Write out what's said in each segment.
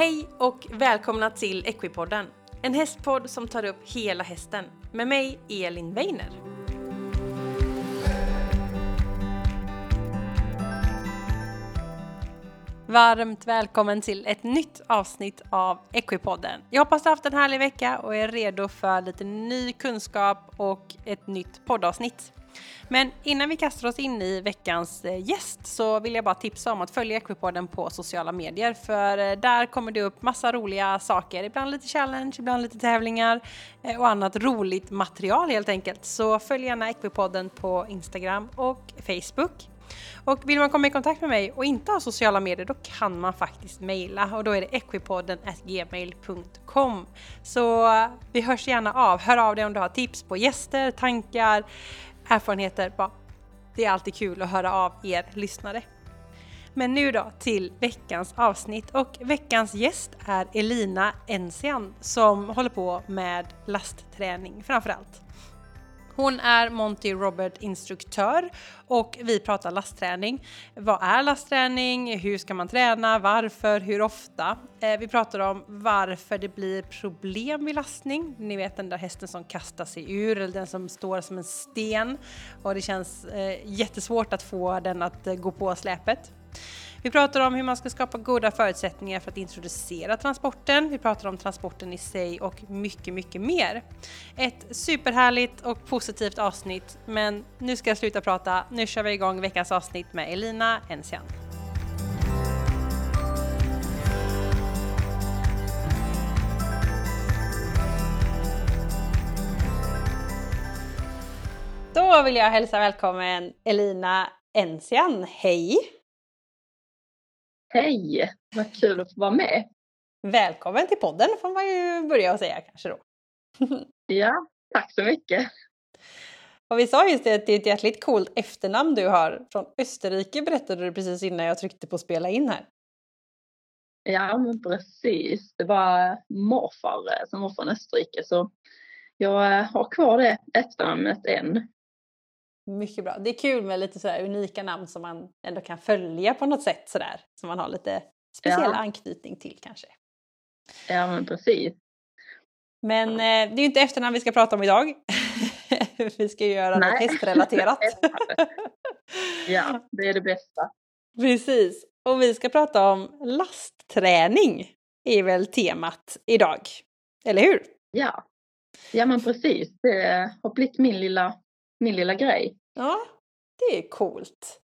Hej och välkomna till Equipodden. En hästpodd som tar upp hela hästen. Med mig, Elin Weiner. Varmt välkommen till ett nytt avsnitt av Equipodden. Jag hoppas du har haft en härlig vecka och är redo för lite ny kunskap och ett nytt poddavsnitt. Men innan vi kastar oss in i veckans eh, gäst så vill jag bara tipsa om att följa Equipodden på sociala medier för eh, där kommer det upp massa roliga saker, ibland lite challenge, ibland lite tävlingar eh, och annat roligt material helt enkelt. Så följ gärna Equipodden på Instagram och Facebook. Och vill man komma i kontakt med mig och inte ha sociala medier då kan man faktiskt mejla och då är det equipodden gmail.com. Så vi hörs gärna av. Hör av dig om du har tips på gäster, tankar, erfarenheter. Bara. Det är alltid kul att höra av er lyssnare. Men nu då till veckans avsnitt och veckans gäst är Elina Ensian som håller på med lastträning framförallt. Hon är Monty Robert instruktör och vi pratar lastträning. Vad är lastträning? Hur ska man träna? Varför? Hur ofta? Eh, vi pratar om varför det blir problem vid lastning. Ni vet den där hästen som kastar sig ur eller den som står som en sten och det känns eh, jättesvårt att få den att eh, gå på släpet. Vi pratar om hur man ska skapa goda förutsättningar för att introducera transporten. Vi pratar om transporten i sig och mycket, mycket mer. Ett superhärligt och positivt avsnitt, men nu ska jag sluta prata. Nu kör vi igång veckans avsnitt med Elina Ensian. Då vill jag hälsa välkommen Elina Ensian. Hej! Hej! Vad kul att få vara med. Välkommen till podden får man ju börja och säga kanske då. ja, tack så mycket. Och vi sa just det att det är ett jäkligt coolt efternamn du har. Från Österrike berättade du precis innan jag tryckte på spela in här. Ja, men precis. Det var morfar som var från Österrike så jag har kvar det efternamnet än. Mycket bra. Det är kul med lite sådär unika namn som man ändå kan följa på något sätt sådär. Som man har lite speciell ja. anknytning till kanske. Ja men precis. Men eh, det är ju inte efternamn vi ska prata om idag. vi ska ju göra Nej. något hästrelaterat. ja, det är det bästa. Precis. Och vi ska prata om lastträning är väl temat idag. Eller hur? Ja, ja men precis. Det har blivit min lilla min lilla grej. Ja, det är coolt.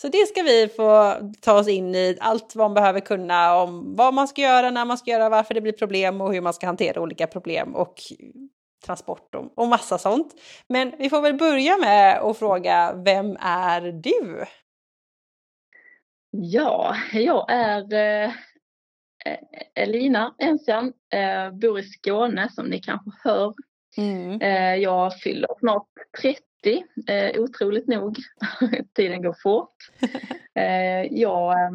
Så det ska vi få ta oss in i, allt vad man behöver kunna om vad man ska göra, när man ska göra, varför det blir problem och hur man ska hantera olika problem och transport och, och massa sånt. Men vi får väl börja med att fråga, vem är du? Ja, jag är eh, Elina Ensian, eh, bor i Skåne som ni kanske hör. Mm. Eh, jag fyller snart 30 eh, otroligt nog. Tiden går fort. Eh, jag eh,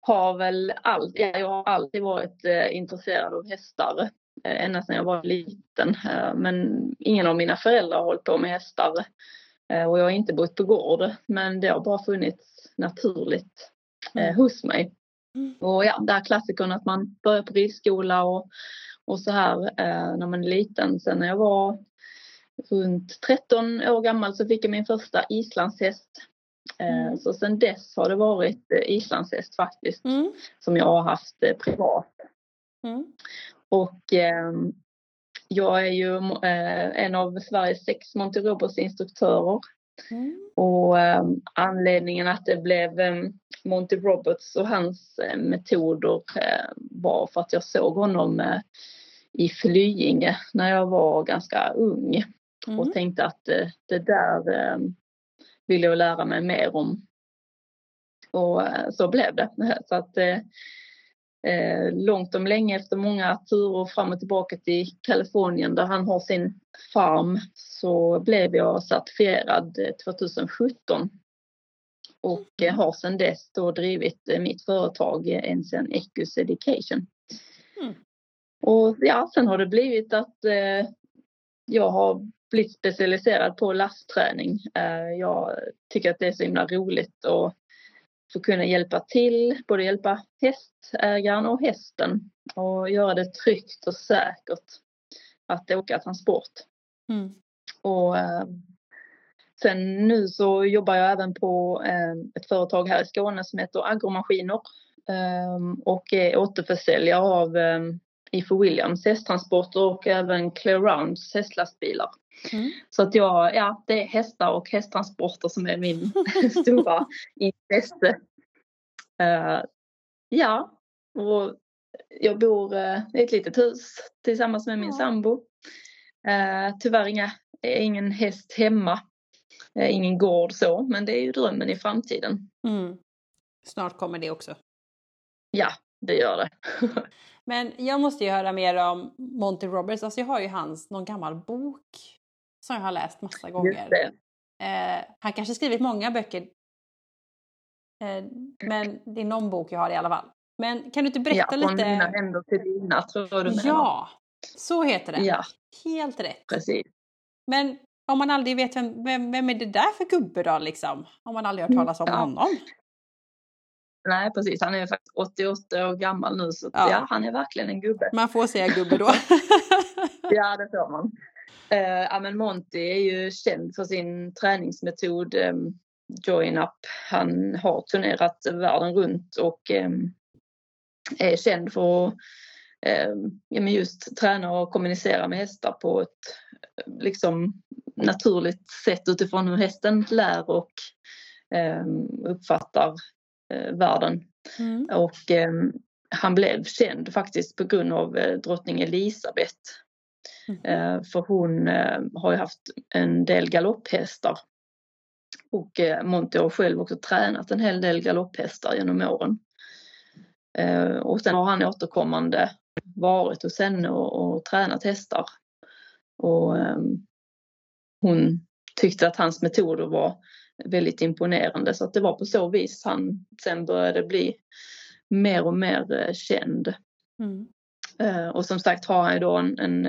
har väl all, ja, jag har alltid varit eh, intresserad av hästar eh, ända sedan jag var liten. Eh, men ingen av mina föräldrar har hållit på med hästar eh, och jag har inte bott på gård. Men det har bara funnits naturligt eh, mm. hos mig. Mm. Och ja, det här klassikern att man börjar på ridskola och, och så här när man är liten. Sen när jag var runt 13 år gammal så fick jag min första islandshäst. Eh, mm. Så sen dess har det varit eh, islandshäst faktiskt mm. som jag har haft eh, privat. Mm. Och eh, jag är ju eh, en av Sveriges sex Monty Roberts instruktörer. Mm. Och eh, anledningen att det blev Monty Roberts och hans metoder var för att jag såg honom i Flyinge när jag var ganska ung mm. och tänkte att eh, det där eh, vill jag lära mig mer om. Och eh, så blev det. Så att eh, långt om länge efter många turer fram och tillbaka till Kalifornien där han har sin farm så blev jag certifierad 2017 och har sedan dess då drivit mitt företag Ensen Ecus Education. Mm. Och ja, sen har det blivit att eh, jag har blivit specialiserad på lastträning. Eh, jag tycker att det är så himla roligt att kunna hjälpa till, både hjälpa hästägaren och hästen och göra det tryggt och säkert att åka transport. Mm. Och eh, sen nu så jobbar jag även på eh, ett företag här i Skåne som heter Agromaskiner och är återförsäljare av IFO Williams hästtransporter och även Clear Rounds hästlastbilar. Mm. Så att jag, ja, det är hästar och hästtransporter som är min stora intresse. Uh, ja, och jag bor uh, i ett litet hus tillsammans med min ja. sambo. Uh, tyvärr inga, ingen häst hemma, ingen gård så, men det är ju drömmen i framtiden. Mm. Snart kommer det också. Ja, det gör det. men jag måste ju höra mer om Monty Roberts, alltså jag har ju hans, någon gammal bok som jag har läst massa gånger. Eh, han kanske skrivit många böcker. Eh, men det är någon bok jag har i alla fall. Men kan du inte berätta ja, lite? Från mina händer till dina tror jag du menar. Ja, så heter den. Ja. Helt rätt. Precis. Men om man aldrig vet vem, vem, vem är det där för gubbe då liksom? Om man aldrig hört mm, talas om ja. honom. Nej precis, han är faktiskt 88 år gammal nu så ja. ja. han är verkligen en gubbe. Man får säga gubbe då. ja det får man. Ja, men Monty är ju känd för sin träningsmetod um, Join Up. Han har turnerat världen runt och um, är känd för att um, ja, men just träna och kommunicera med hästar på ett liksom naturligt sätt utifrån hur hästen lär och uppfattar uh, världen. Mm. Och han blev känd faktiskt på grund av uh, drottning Elisabeth Mm. För hon eh, har ju haft en del galopphästar. Och eh, Monty har själv också tränat en hel del galopphästar genom åren. Och sen har han återkommande varit hos henne och, och tränat hästar. Och hon tyckte att hans metoder var väldigt imponerande så att det var på så vis han sen började bli mer och mer känd. Mm. Och som sagt har han ju då en, en,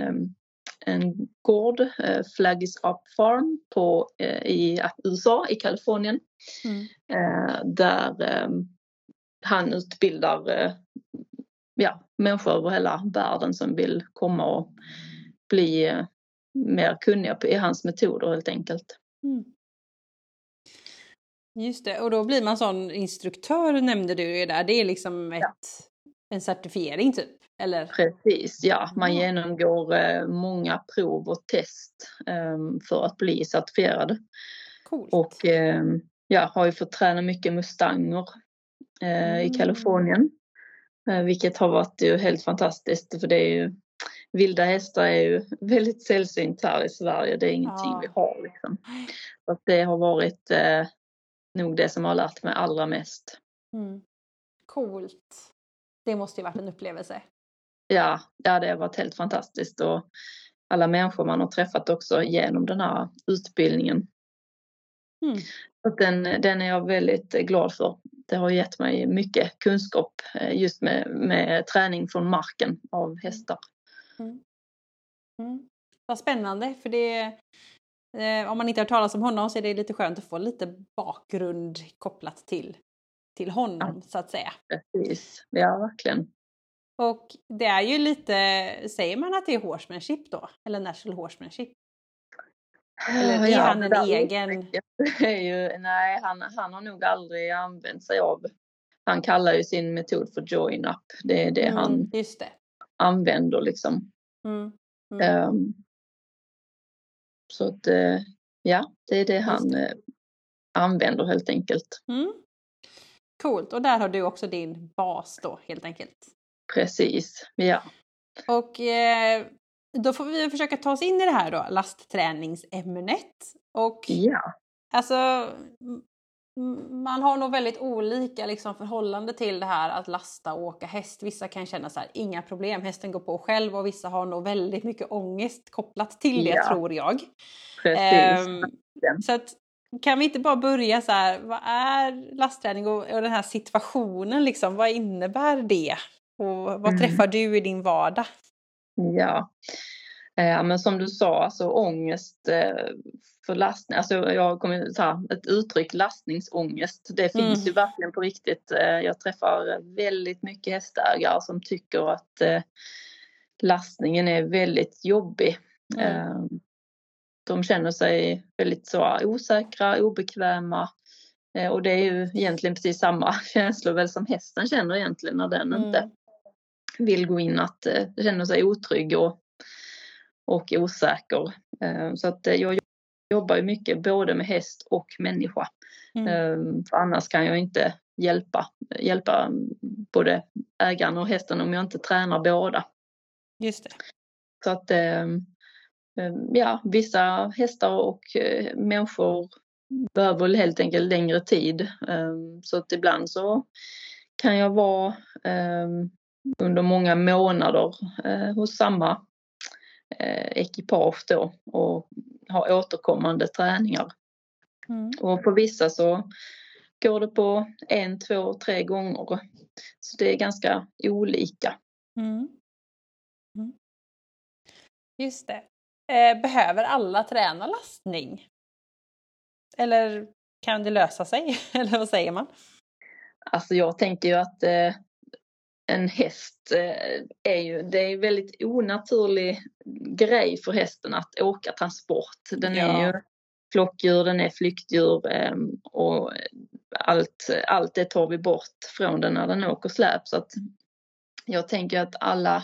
en gård, eh, Flaggis Up Farm på, eh, i USA, i Kalifornien. Mm. Eh, där eh, han utbildar ja, människor över hela världen som vill komma och bli mer kunniga i hans metoder helt enkelt. Mm. Just det, och då blir man sån instruktör nämnde du ju där. Det är liksom ett, ja. en certifiering typ? Eller? Precis, ja. Man genomgår eh, många prov och test eh, för att bli certifierad. Coolt. Och eh, ja, har ju fått träna mycket mustanger mm. i Kalifornien. Eh, vilket har varit ju helt fantastiskt för det är ju vilda hästar är ju väldigt sällsynt här i Sverige. Det är ingenting ja. vi har liksom. Så det har varit eh, nog det som har lärt mig allra mest. Mm. Coolt. Det måste ju varit en upplevelse ja, ja, det har varit helt fantastiskt och alla människor man har träffat också genom den här utbildningen. Mm. Den, den är jag väldigt glad för. Det har gett mig mycket kunskap eh, just med, med träning från marken av hästar. Mm. Mm. Vad spännande, för det eh, om man inte har talat om honom så är det lite skönt att få lite bakgrund kopplat till, till honom ja. så att säga. Precis, ja verkligen. Och det är ju lite, säger man att det är horsemanship då? Eller national horsemanship? Eller är ja, han en egen? Ju, nej, han, han har nog aldrig använt sig av, han kallar ju sin metod för join up. Det är det mm, han just det. använder liksom. Mm, mm. Um, så att, uh, ja, det är det han det. Uh, använder helt enkelt. Mm. Coolt, och där har du också din bas då helt enkelt? Precis, ja. Och eh, då får vi försöka ta oss in i det här då, lastträningsämnet. Och ja. alltså, man har nog väldigt olika liksom, förhållande till det här att lasta och åka häst. Vissa kan känna så här, inga problem, hästen går på själv och vissa har nog väldigt mycket ångest kopplat till det ja. tror jag. Precis. Um, så att, kan vi inte bara börja så här, vad är lastträning och, och den här situationen liksom, vad innebär det? Och vad mm. träffar du i din vardag? Ja, Eh, men som du sa, alltså ångest eh, för lastning, alltså jag kommer ta ett uttryck lastningsångest, det finns mm. ju verkligen på riktigt. Eh, jag träffar väldigt mycket hästägare som tycker att eh, lastningen är väldigt jobbig. Mm. Eh, de känner sig väldigt så osäkra, obekväma. Eh, och det är ju egentligen precis samma känslor väl som hästen känner egentligen när den mm. inte vill gå in, att eh, känner sig otrygg och, och osäker. Eh, så att jag jobbar ju mycket både med häst och människa. Mm. För annars kan jag inte hjälpa, hjälpa både ägaren och hästen om jag inte tränar båda. Just det. Så att ja, vissa hästar och människor behöver helt enkelt längre tid. Så att ibland så kan jag vara under många månader eh, hos samma eh, ekipage då och ha återkommande träningar. Mm. Och för vissa så går det på en, två, tre gånger. Så det är ganska olika. Mm. Mm. Just det. Eh, behöver alla träna lastning? Eller kan det lösa sig? Eller vad säger man? Alltså jag tänker ju att eh, en häst eh, är ju, det är en väldigt onaturlig grej för hästen att åka transport. Den ja. är ju flockdjur, den är flyktdjur ehm, och allt, allt det tar vi bort från den när den åker släp. Så att jag tänker att alla,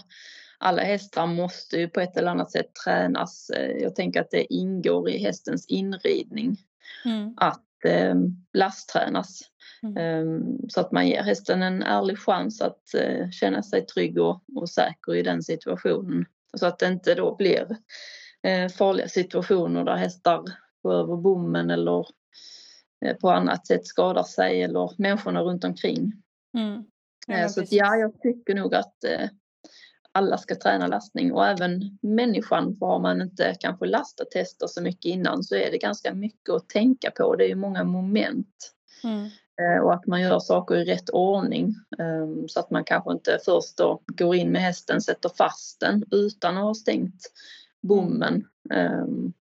alla hästar måste ju på ett eller annat sätt tränas. Eh, jag tänker att det ingår i hästens inridning mm. att eh, lasttränas. Mm. Ehm, så att man ger hästen en ärlig chans att eh, känna sig trygg och, och säker i den situationen. Så att det inte då blir eh, farliga situationer där hästar går över bommen eller eh, på annat sätt skadar sig eller människorna runt omkring. Mm. Ja, så att, ja, jag tycker nog att alla ska träna lastning och även människan, för har man inte kanske lastat tester så mycket innan så är det ganska mycket att tänka på. Det är ju många moment. Mm. Eh, och att man gör saker i rätt ordning ehm, så att man kanske inte först då går in med hästen, sätter fast den utan att ha stängt bommen ehm,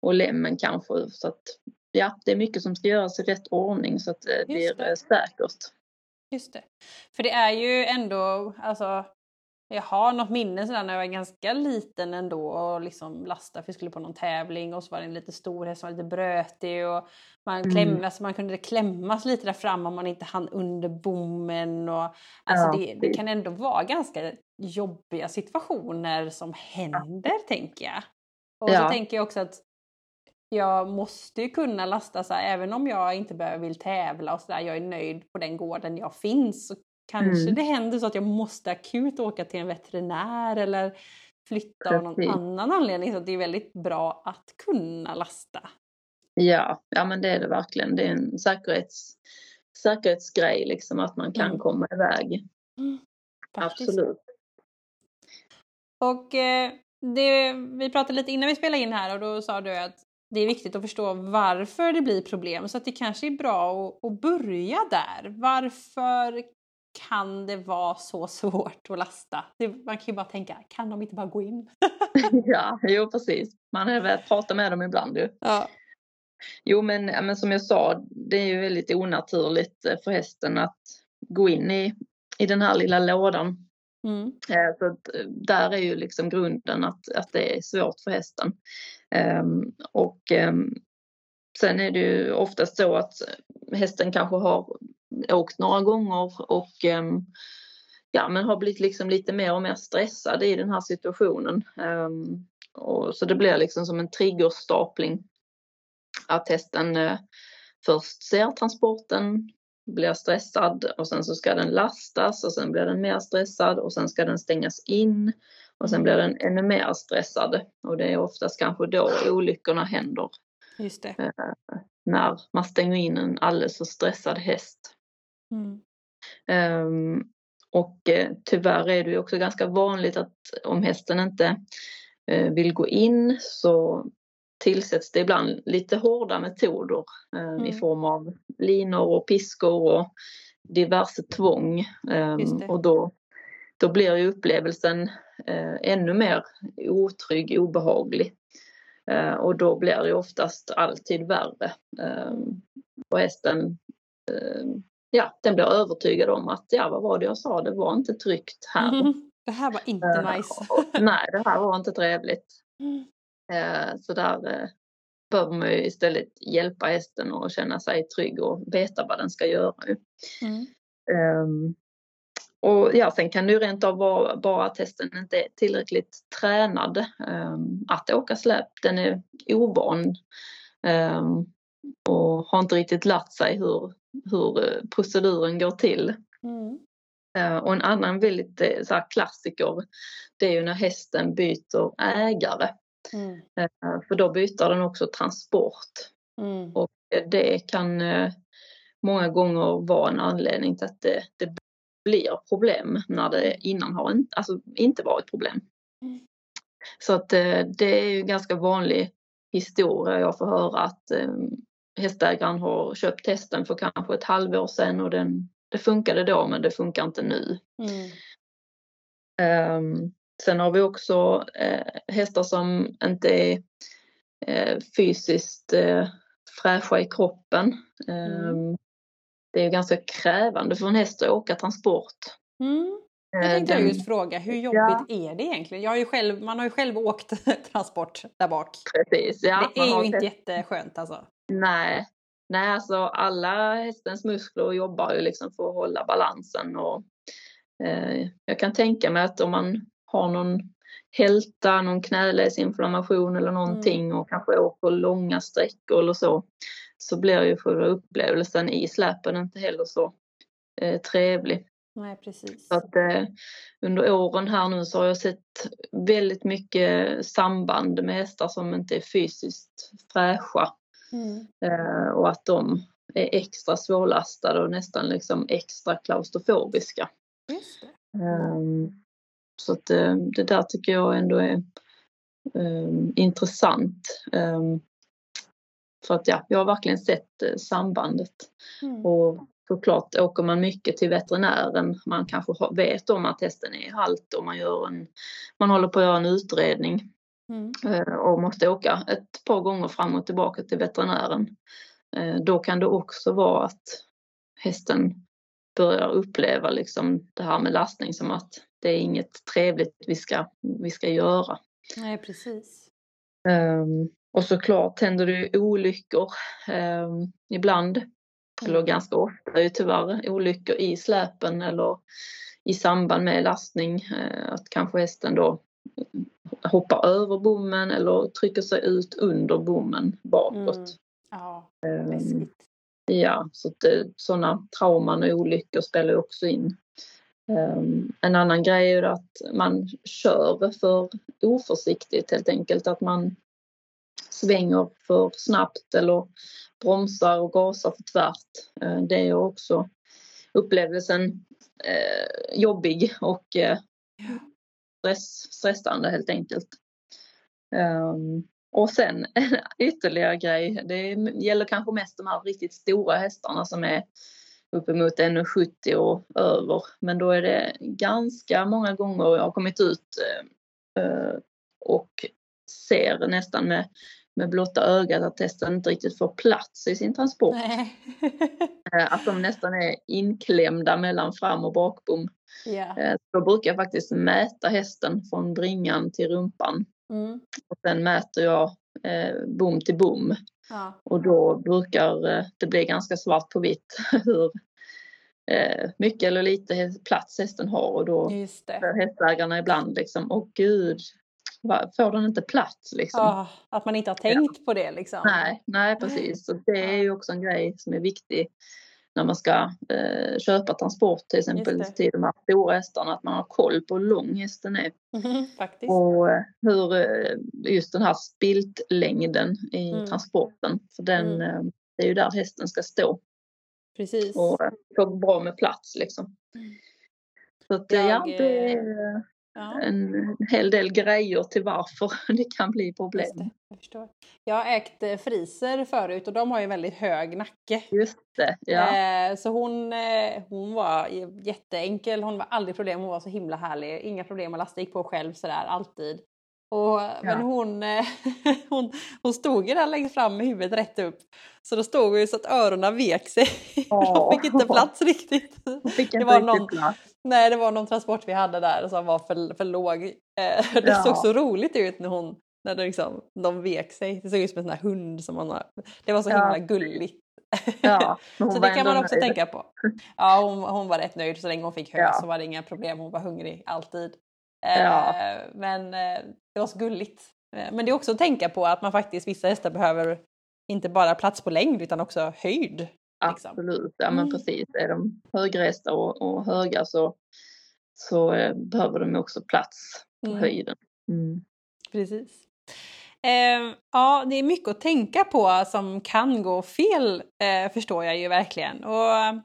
och lämmen kanske. Så att, ja, det är mycket som ska göras i rätt ordning så att det blir det. säkert. Just det. För det är ju ändå, alltså jag har något minne sådär när jag var ganska liten ändå och liksom lastade för vi skulle på någon tävling och så var det en lite stor häst som var lite brötig och man, mm. klämmas, man kunde klämmas lite där fram om man inte hann under bommen. Och, alltså ja, det, det, kan ändå vara ganska jobbiga situationer som händer ja. tänker jag. Och ja. så tänker jag också att jag måste ju kunna lasta så här, även om jag inte behöver vill tävla och sådär, jag är nöjd på den gården jag finns så Kanske mm. det händer så att jag måste akut åka till en veterinär eller flytta av någon annan anledning. Så det är väldigt bra att kunna lasta. Ja, ja men det är det verkligen. Det är en säkerhets, säkerhetsgrej liksom att man kan mm. komma iväg. Mm, Absolut. Och eh, det, vi pratade lite innan vi spelade in här och då sa du att det är viktigt att förstå varför det blir problem så att det kanske är bra att, att börja där. Varför kan det vara så svårt att lasta? Det, man kan ju bara tänka, kan de inte bara gå in? ja, jo precis. Man har väl pratat med dem ibland ju. Ja. Jo men, men som jag sa, det är ju väldigt onaturligt eh, för hästen att gå in i, i den här lilla lådan. Mm. Eh, så att, eh, där är ju liksom grunden att, att det är svårt för hästen. Um, och um, sen är det ju oftast så att hästen kanske har åkt några gånger och ehm, ja, men har blivit liksom lite mer och mer stressad i den här situationen. Ehm, och så det blir liksom som en triggerstapling. Att hästen eh, först ser transporten, blir stressad och sen så ska den lastas och sen blir den mer stressad och sen ska den stängas in och sen blir den ännu mer stressad. Och det är oftast kanske då olyckorna händer. Just det. Eh, när man stänger in en alldeles för stressad häst. Mm. Um, och eh, tyvärr är det också ganska vanligt att om hästen inte eh, vill gå in så tillsätts det ibland lite hårda metoder eh, mm. i form av linor och piskor och diverse tvång. Um, och då då blir ju upplevelsen eh, ännu mer otrygg, obehaglig. Eh, och då blir det oftast alltid värre. Och hästen ja, den blir övertygad om att ja, vad var det jag sa, det var inte tryggt här. Mm. Det här var inte eh, nice. nej, det här var inte trevligt. Mm. Eh, så där behöver man ju istället hjälpa hästen att känna sig trygg och veta vad den ska göra. Mm. Um, och ja, sen kan det ju rent av vara bara att hästen inte är tillräckligt tränad um, att åka släp. Den är ovan um, och har inte riktigt lärt sig hur, hur eh, proceduren går till. Mm. Uh, och en annan väldigt eh, så här, klassiker det är ju när hästen byter ägare. Mm. För då byter den också transport. Mm. Och det kan många gånger vara en anledning till att det, det blir problem när det innan har inte, alltså, inte varit problem. Mm. Så att det är ju ganska vanlig historia jag får höra att hästägaren har köpt hästen för kanske ett halvår sedan och den, det funkade då men det funkar inte nu. Mm. Um, sen har vi också uh, hästar som inte är uh, fysiskt uh, fräscha i kroppen. Um, mm. Det är ju ganska krävande för en häst att åka transport. Mm. Jag tänkte den, just fråga, hur jobbigt ja. är det egentligen? Jag har ju själv, man har ju själv åkt transport där bak. Precis, ja, det är ju inte jätteskönt alltså. Nej, nej alltså alla hästens muskler jobbar ju liksom för att hålla balansen och eh, jag kan tänka mig att om man har någon hälta, någon knäläsinflammation eller någonting mm. och kanske åker långa sträckor eller så, så blir ju själva upplevelsen i släpen inte heller så eh, trevlig. Nej, precis. Så att, eh, under åren här nu så har jag sett väldigt mycket samband med hästar som inte är fysiskt fräscha. Mm. Eh, och att de är extra svårlastade och nästan liksom extra klaustrofobiska. Um, så att det, eh, det, där tycker jag ändå är um, intressant. Um, för att ja, jag har verkligen sett uh, sambandet. Mm. Och såklart åker man mycket till veterinären, man kanske vet om att hästen är halt och man, gör en, man håller på att göra en utredning mm. Eh, och måste åka ett par gånger fram och tillbaka till veterinären. Eh, då kan det också vara att hästen börjar uppleva liksom det här med lastning som att det är inget trevligt vi ska, vi ska göra. Nej, precis. Um, och såklart händer det ju olyckor um, ibland, mm. eller ganska ofta är ju tyvärr olyckor i släpen eller i samband med lastning. Uh, att kanske hästen då hoppar över bommen eller trycker sig ut under bommen bakåt. Mm. Ja, um, Ja, så sådana trauman och olyckor spelar också in. Um, en annan grej är att man kör för oförsiktigt helt enkelt, att man svänger för snabbt eller bromsar och gasar för tvärt. Uh, det är också upplevelsen uh, jobbig och uh, stress, stressande helt enkelt. Um, och sen ytterligare grej, det gäller kanske mest de här riktigt stora hästarna som är uppemot 1,70 och över. Men då är det ganska många gånger jag har kommit ut uh, och ser nästan med, med blotta ögat att hästen inte riktigt får plats i sin transport. Eh, att de nästan är inklämda mellan fram och bakbom. Yeah. Då brukar jag faktiskt mäta hästen från bringan till rumpan. Mm. Och sen mäter jag eh, bom till bom. Ja. Och då brukar eh, det bli ganska svart på vitt hur eh, mycket eller lite plats hästen har och då för hästägarna ibland liksom, åh gud, får den inte plats liksom? Ja, att man inte har tänkt ja. på det liksom. Nej, nej precis. Så det är ju också en grej som är viktig när man ska eh, köpa transport till exempel till de här stora hästarna, att man har koll på hur lång hästen är. Mm, och eh, hur eh, just den här spiltlängden i mm. transporten, för den, mm. Eh, det är ju där hästen ska stå. Precis. Och få bra med plats liksom. Mm. Så att, jag, ja, det, ja. en hel del grejer till varför det kan bli problem. Jag, förstår. jag har ägt eh, friser förut och de har ju väldigt hög nacke. Just det, ja. Eh, så hon, eh, hon var jätteenkel, hon var aldrig problem, hon var så himla härlig. Inga problem att lasta, gick på själv sådär alltid. Och, ja. Men hon, hon, hon stod ju där längst fram med huvudet rätt upp. Så då stod hon ju så att öronen vek sig. Oh. De fick inte plats riktigt. Fick det var någon, plats. Nej, det var någon transport vi hade där som var för, för låg. Eh, det ja. såg så roligt ut när hon när det liksom, de vek sig. Det såg ut som en sån här hund som man har. Det var så himla gulligt. Ja, så det kan man också nöjd. tänka på. Ja, hon, hon var rätt nöjd så länge hon fick hö ja. så var det inga problem. Hon var hungrig alltid. Ja. Eh, men eh, det var så gulligt. Eh, men det är också att tänka på att man faktiskt, vissa hästar behöver inte bara plats på längd utan också höjd. Liksom. Absolut, ja men mm. precis. Är de högresta och, och höga så, så eh, behöver de också plats på mm. höjden. Mm. Precis. Eh, ja, det är mycket att tänka på som kan gå fel eh, förstår jag ju verkligen. Och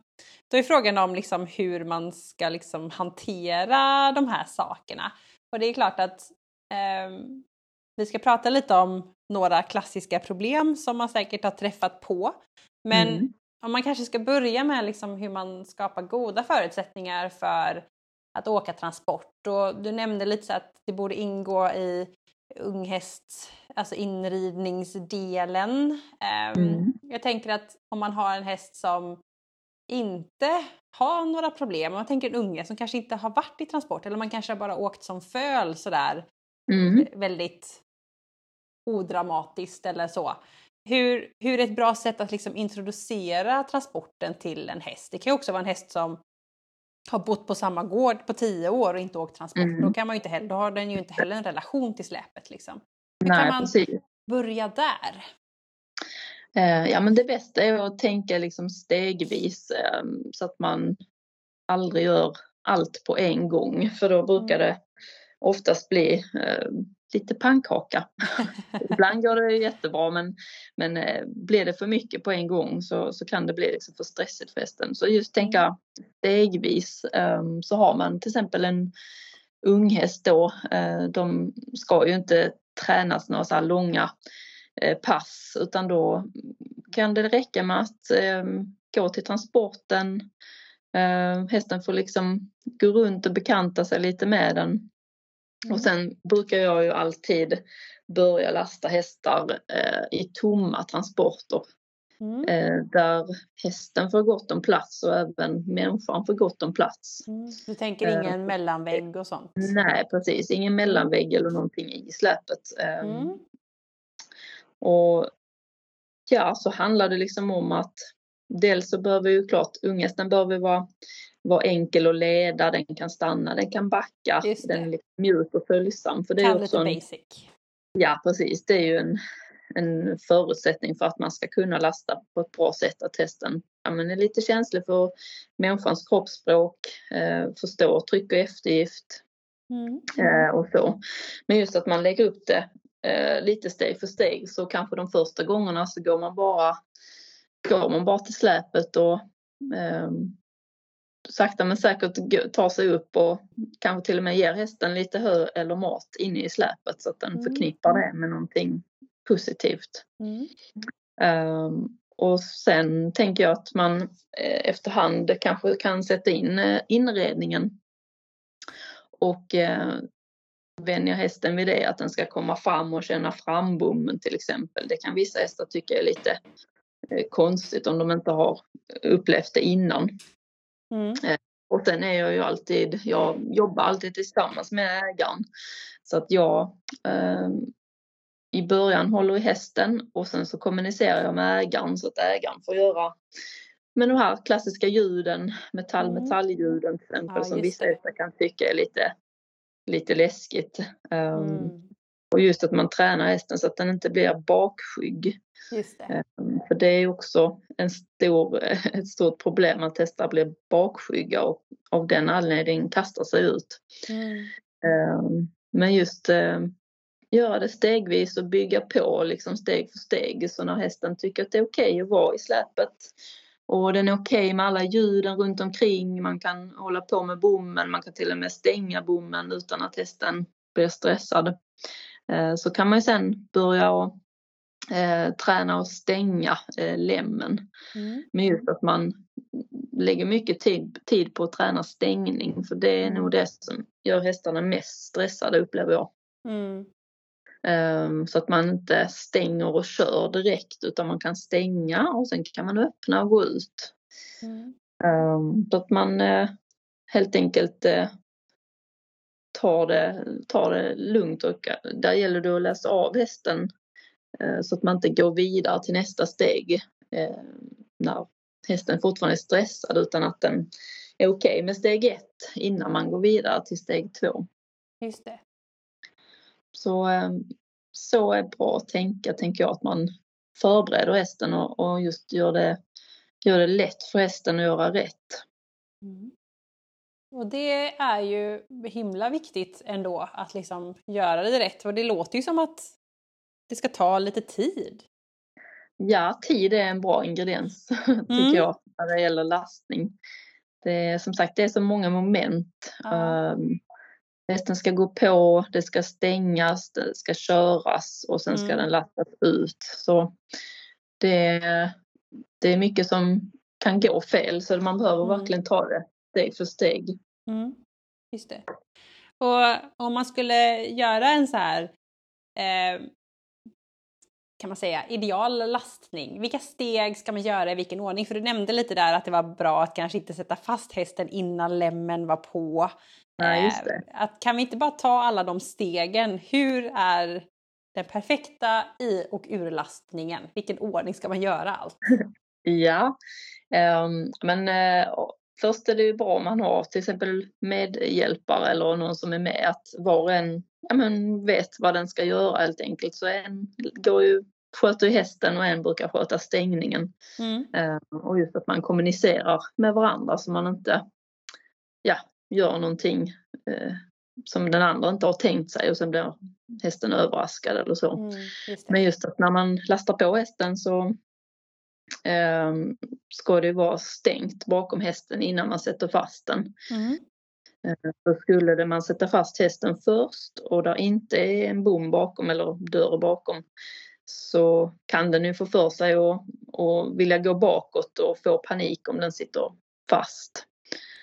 då är frågan om liksom hur man ska liksom hantera de här sakerna. Och det är klart att eh, vi ska prata lite om några klassiska problem som man säkert har träffat på. Men mm. Om man kanske ska börja med liksom hur man skapar goda förutsättningar för att åka transport. Och du nämnde lite så att det borde ingå i unghäst, alltså inridningsdelen. Ehm, mm. Jag tänker att om man har en häst som inte har några problem, om man tänker en unge som kanske inte har varit i transport eller man kanske har bara åkt som föl sådär mm. väldigt odramatiskt eller så. Hur, hur ett bra sätt att liksom introducera transporten till en häst? Det kan ju också vara en häst som har bott på samma gård på tio år och inte åkt transport. Mm. Då, kan man ju inte heller, då har den ju inte heller en relation till släpet. Liksom. Hur Nej, kan man precis. börja där? Eh, ja men det bästa är att tänka liksom stegvis ehm, så att man aldrig gör allt på en gång för då brukar mm. det oftast bli eh, lite pannkaka. Ibland går det jättebra men, men eh, blir det för mycket på en gång så, så kan det bli liksom för stressigt för hästen. Så just tänka mm. stegvis um, så har man till exempel en unghäst då. Uh, de ska ju inte tränas några så här långa uh, pass utan då kan det räcka med att um, gå till transporten. Uh, hästen får liksom gå runt och bekanta sig lite med den. Och sen brukar jag ju alltid börja lasta hästar eh, i tomma transporter. Mm. Eh, där hästen får gott om plats och även människan får gott om plats. Mm. Du tänker ingen eh, mellanvägg och sånt? Nej precis, ingen mellanvägg eller någonting i släpet. Ehm, mm. Och ja, så handlar det liksom om att dels så behöver ju klart unghästen behöver vara vara enkel att leda, den kan stanna, den kan backa, den är lite mjuk och följsam. För det är också en, basic. Ja precis, det är ju en, en förutsättning för att man ska kunna lasta på ett bra sätt att hästen ja, men är lite känslig för människans kroppsspråk, eh, förstår tryck och eftergift mm. eh, och så. Men just att man lägger upp det eh, lite steg för steg så kanske de första gångerna så går man bara går man bara till släpet och um, sakta men säkert tar sig upp och kanske till och med ger hästen lite hö eller mat inne i släpet så att den mm. förknippar det med någonting positivt. Mm. Um, och sen tänker jag att man eh, efterhand kanske kan sätta in eh, inredningen och eh, vänja hästen vid det, att den ska komma fram och känna frambommen till exempel. Det kan vissa hästar tycka är lite eh, konstigt om de inte har upplevt det innan. Mm. Eh, och sen är jag ju alltid, jag jobbar alltid tillsammans med ägaren. Så att jag eh, i början håller i hästen och sen så kommunicerar jag med ägaren så att ägaren får göra med de här klassiska ljuden, metall-metallljuden till exempel ja, som vissa hästar kan tycka är lite, lite läskigt. Um, mm. Och just att man tränar hästen så att den inte blir bakskygg. Just det. Um, för det är också en stor, ett stort problem att hästar blir bakskygga och av den anledningen kastar sig ut. Mm. Um, men just um, göra det stegvis och bygga på liksom steg för steg. Så när hästen tycker att det är okej okay att vara i släpet och den är okej okay med alla ljuden runt omkring. Man kan hålla på med bommen, man kan till och med stänga bommen utan att hästen blir stressad. Eh, så kan man ju sen börja och, eh, träna och stänga eh, lämmen. Mm. Men just att man lägger mycket tid, tid på att träna stängning för det är mm. nog det som gör hästarna mest stressade upplever jag. Mm. Um, så att man inte stänger och kör direkt utan man kan stänga och sen kan man öppna och gå ut. Mm. Um, så att man uh, helt enkelt uh, tar, det, tar det lugnt och där gäller det att läsa av hästen så att man inte går vidare till nästa steg när hästen fortfarande är stressad utan att den är okej okay med steg ett innan man går vidare till steg två. Just det. Så, ehm, så är bra att tänka, tänker jag, att man förbereder hästen och, och just gör det, gör det lätt för hästen att göra rätt. Mm. Och det är ju himla viktigt ändå att liksom göra det rätt. För det låter ju som att det ska ta lite tid. Ja, tid är en bra ingrediens tycker mm. jag när det gäller lastning. Det är som sagt det är så många moment. Um, hästen ska gå på, det ska stängas, det ska köras och sen ska mm. den lastas ut. Så det, det är mycket som kan gå fel så man behöver mm. verkligen ta det steg för steg. Mm. Just det. Och om man skulle göra en så här eh, kan man säga, ideal lastning. Vilka steg ska man göra i vilken ordning? För du nämnde lite där att det var bra att kanske inte sätta fast hästen innan lämmen var på. Nej, just det. Eh, att, kan vi inte bara ta alla de stegen? Hur är den perfekta i och urlastningen? Vilken ordning ska man göra allt? ja, um, men uh, först är det ju bra om man har till exempel medhjälpare eller någon som är med att var och en ja, men vet vad den ska göra helt enkelt. Så en går ju, sköter hästen och en brukar sköta stängningen. Mm. Uh, och just att man kommunicerar med varandra så man inte ja, gör någonting uh, som den andra inte har tänkt sig och sen blir hästen överraskad eller så. Mm, just Men just att när man lastar på hästen så ska det vara stängt bakom hästen innan man sätter fast den. Mm. Eh, så skulle det man sätta fast hästen först och där inte är en bom bakom eller dörr bakom så kan den ju få för sig att och vilja gå bakåt och få panik om den sitter fast.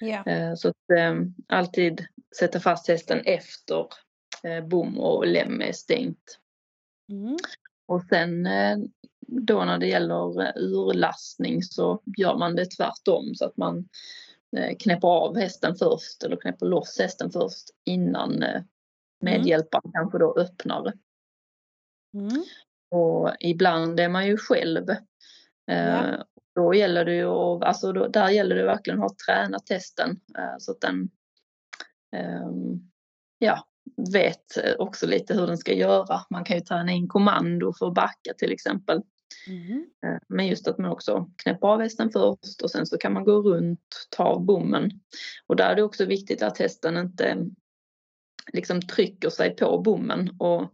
Yeah. Så att eh, alltid sätta fast hästen efter eh, bom och lem är stängt. Mm. Och sen då när det gäller urlastning så gör man det tvärtom så att man Eh, knäpper av hästen först eller knäpper loss hästen först innan eh, medhjälparen mm. kanske då öppnar. Mm. Och ibland är man ju själv. Eh, ja. Då gäller det ju, alltså då, där gäller det verkligen att ha tränat hästen så att den ehm, ja, vet också lite hur den ska göra. Man kan ju träna in kommando för att backa till exempel. Mm. Men just att man också knäpper av hästen först och sen så kan man gå runt, ta bommen. Och där är det också viktigt att hästen inte liksom trycker sig på bommen och,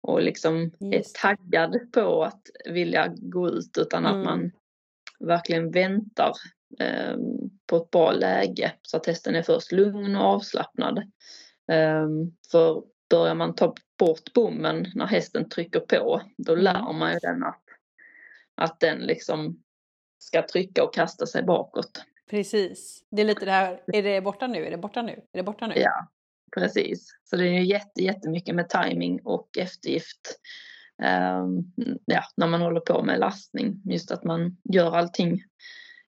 och liksom är taggad på att vilja gå ut utan mm. att man verkligen väntar eh, på ett bra läge så att hästen är först lugn och avslappnad. Eh, för börjar man ta bort bommen när hästen trycker på, då mm. lär man ju den att att den liksom ska trycka och kasta sig bakåt. Precis. Det är lite det här, är det borta nu, är det borta nu, är det borta nu? Ja, precis. Så det är ju jätte, jättemycket med timing och eftergift. Um, ja, när man håller på med lastning. Just att man gör allting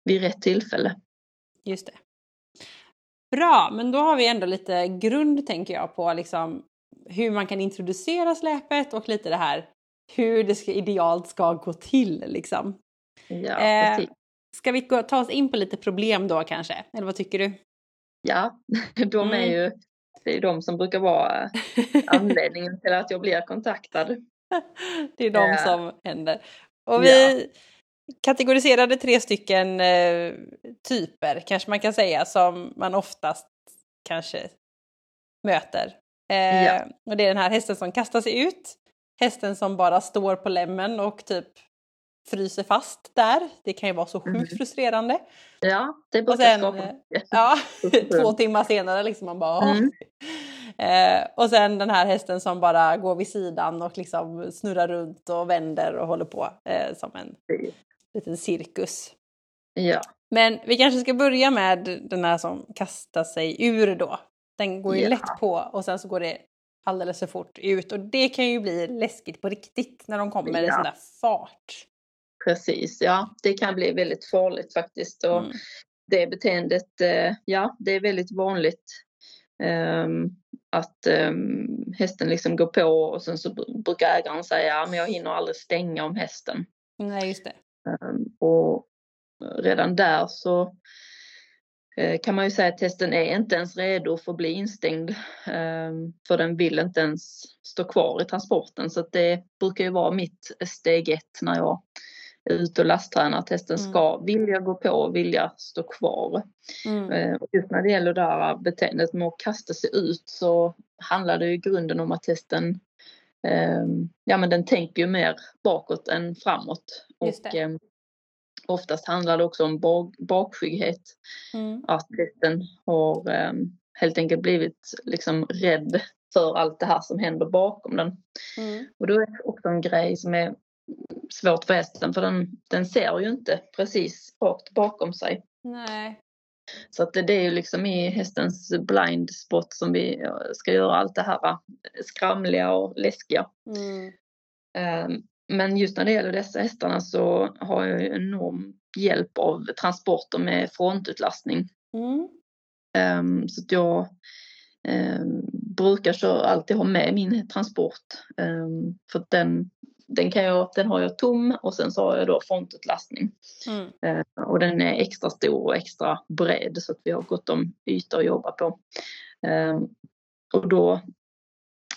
vid rätt tillfälle. Just det. Bra, men då har vi ändå lite grund tänker jag på liksom hur man kan introducera släpet och lite det här hur det ska, idealt ska gå till liksom. Ja, eh, ska vi gå, ta oss in på lite problem då kanske? Eller vad tycker du? Ja, de är mm. ju det är de som brukar vara anledningen till att jag blir kontaktad. det är de ja. som händer. Och vi ja. Kategoriserade tre stycken eh, typer kanske man kan säga som man oftast kanske möter. Eh, ja. Och det är den här hästen som kastar sig ut, hästen som bara står på lämmen och typ fryser fast där. Det kan ju vara så sjukt mm. frustrerande. Ja, det brukar sen, skapa eh, Ja, två timmar senare liksom man bara mm. eh, Och sen den här hästen som bara går vid sidan och liksom snurrar runt och vänder och håller på eh, som en. Liten cirkus. Ja. Men vi kanske ska börja med den här som kastar sig ur då. Den går ju ja. lätt på och sen så går det alldeles för fort ut och det kan ju bli läskigt på riktigt när de kommer ja. i sån där fart. Precis, ja det kan bli väldigt farligt faktiskt och mm. det beteendet, eh, ja det är väldigt vanligt um, att um, hästen liksom går på och sen så brukar ägaren säga men jag hinner aldrig stänga om hästen. Nej just det. Um, och redan där så Eh, kan man ju säga att hästen är inte ens redo för att bli instängd. Ehm, för den vill inte ens stå kvar i transporten. Så det brukar ju vara mitt steg ett när jag är ute och lasttränar. Att hästen mm. ska vilja gå på och vilja stå kvar. Mm. Eh, och just när det gäller det här beteendet med att kasta sig ut så handlar det i grunden om att ehm, Ja men den tänker ju mer bakåt än framåt. Och, ehm, Oftast handlar det också om bak, bakskygghet. Mm. Att hästen har um, helt enkelt blivit liksom rädd för allt det här som händer bakom den. Mm. Och då är det också en grej som är svårt för hästen för den, den ser ju inte precis rakt bakom sig. Nej. Så att det, är ju liksom i hästens blind spot som vi ska göra allt det här skramliga och läskiga. Mm. Um, men just när det gäller dessa hästarna så har jag enorm hjälp av transporter med frontutlastning. Mm. Um, så att jag um, brukar så alltid ha med min transport. För den, den, kan jag, den har jag tom och sen så har jag då frontutlastning. Mm. Uh, och den är extra stor och extra bred så att vi har gott om yta att jobba på. och då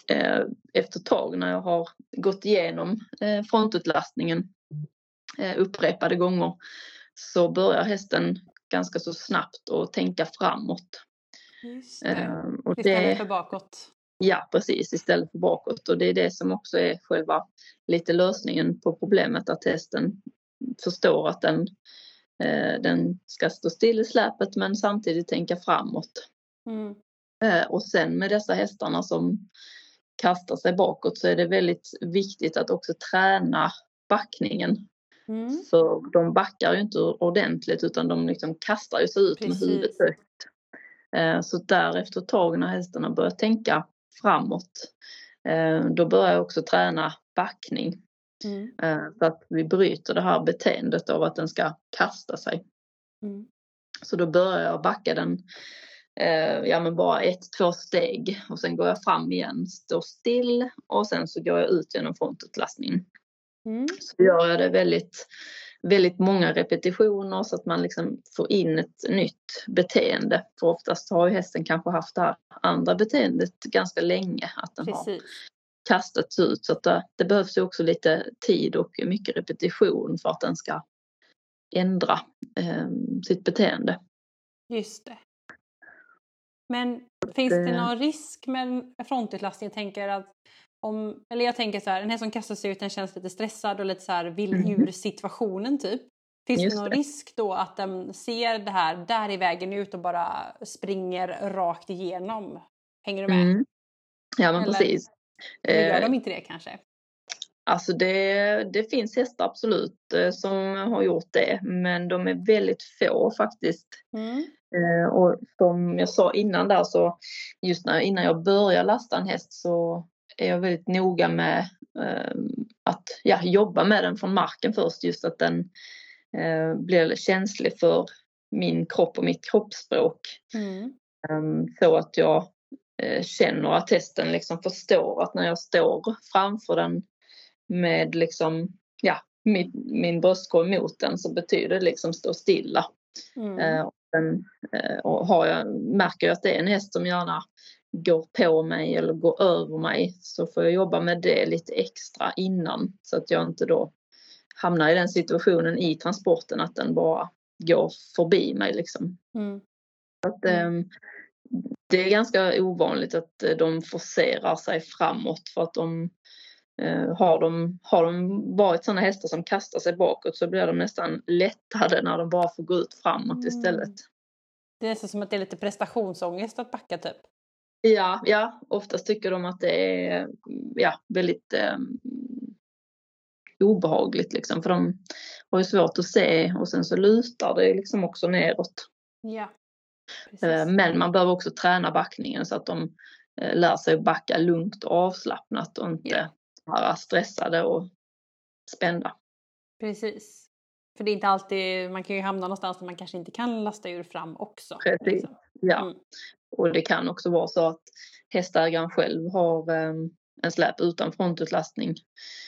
Eh, efter ett tag när jag har gått igenom eh, frontutlastningen eh, upprepade gånger så börjar hästen ganska så snabbt att tänka framåt. Just det. Och det, istället för bakåt. Ja, precis, istället för bakåt. Och det är det som också är själva lite lösningen på problemet att hästen förstår att den, den ska stå still i släpet men samtidigt tänka framåt. Mm. Och sen med dessa hästarna som kastar sig bakåt så är det väldigt viktigt att också träna backningen. Mm. För de backar ju inte ordentligt utan de liksom kastar ju sig ut Precis. med huvudet högt. Eh, så där efter ett tag när hästarna börjar tänka framåt eh, då börjar jag också träna backning. Mm. Eh, så att vi bryter det här beteendet av att den ska kasta sig. Mm. Så då börjar jag backa den eh, ja men bara ett, två steg och sen går jag fram igen, står still och sen så går jag ut genom frontutlastningen. Mm. Så gör jag det väldigt, väldigt många repetitioner så att man liksom får in ett nytt beteende. För oftast har ju hästen kanske haft det här andra beteendet ganska länge, att den Precis. har kastats ut. Så att det, det behövs ju också lite tid och mycket repetition för att den ska ändra eh, sitt beteende. Just det. Men finns det någon risk med frontutlastning? Jag tänker att om, eller jag tänker så här, en häst som kastar sig ut den känns lite stressad och lite så här vill mm. ur situationen typ. Finns Just det någon det. risk då att den ser det här, där är vägen ut och bara springer rakt igenom? Hänger du med? Mm. Ja men eller, precis. Eller gör de eh, inte det kanske? Alltså det, det finns hästar absolut eh, som har gjort det men de är väldigt få faktiskt. Mm. Eh, och som jag sa innan där så just när, innan jag börjar lasta en häst så är jag väldigt noga med eh, att ja, jobba med den från marken först just att den eh, blir känslig för min kropp och mitt kroppsspråk. Mm. Ehm, så att jag eh, känner att hästen liksom förstår att när jag står framför den med liksom, ja, min, min bröstkorg mot den så betyder det liksom stå stilla. Mm. Och, den, eh, och har jag, märker jag att det är en häst som gärna går på mig eller går över mig så får jag jobba med det lite extra innan så att jag inte då hamnar i den situationen i transporten att den bara går förbi mig liksom. Mm. Att, eh, det är ganska ovanligt att de forcerar sig framåt för att de eh, har, de, har de varit sådana hästar som kastar sig bakåt så blir de nästan lättade när de bara får gå ut framåt mm. istället. Det är nästan som att det är lite prestationsångest att backa typ. Ja, ja, oftast tycker de att det är ja, väldigt eh, obehagligt liksom för de har ju svårt att se och sen så lutar det liksom också neråt. Ja. Eh, men man behöver också träna backningen så att de eh, lär sig att backa lugnt och avslappnat och inte ja. stressade och spända. Precis. För det är inte alltid, man kan ju hamna någonstans där man kanske inte kan lasta ur fram också. Precis, liksom. ja. Mm. Och det kan också vara så att hästägaren själv har um, en släp utan frontutlastning.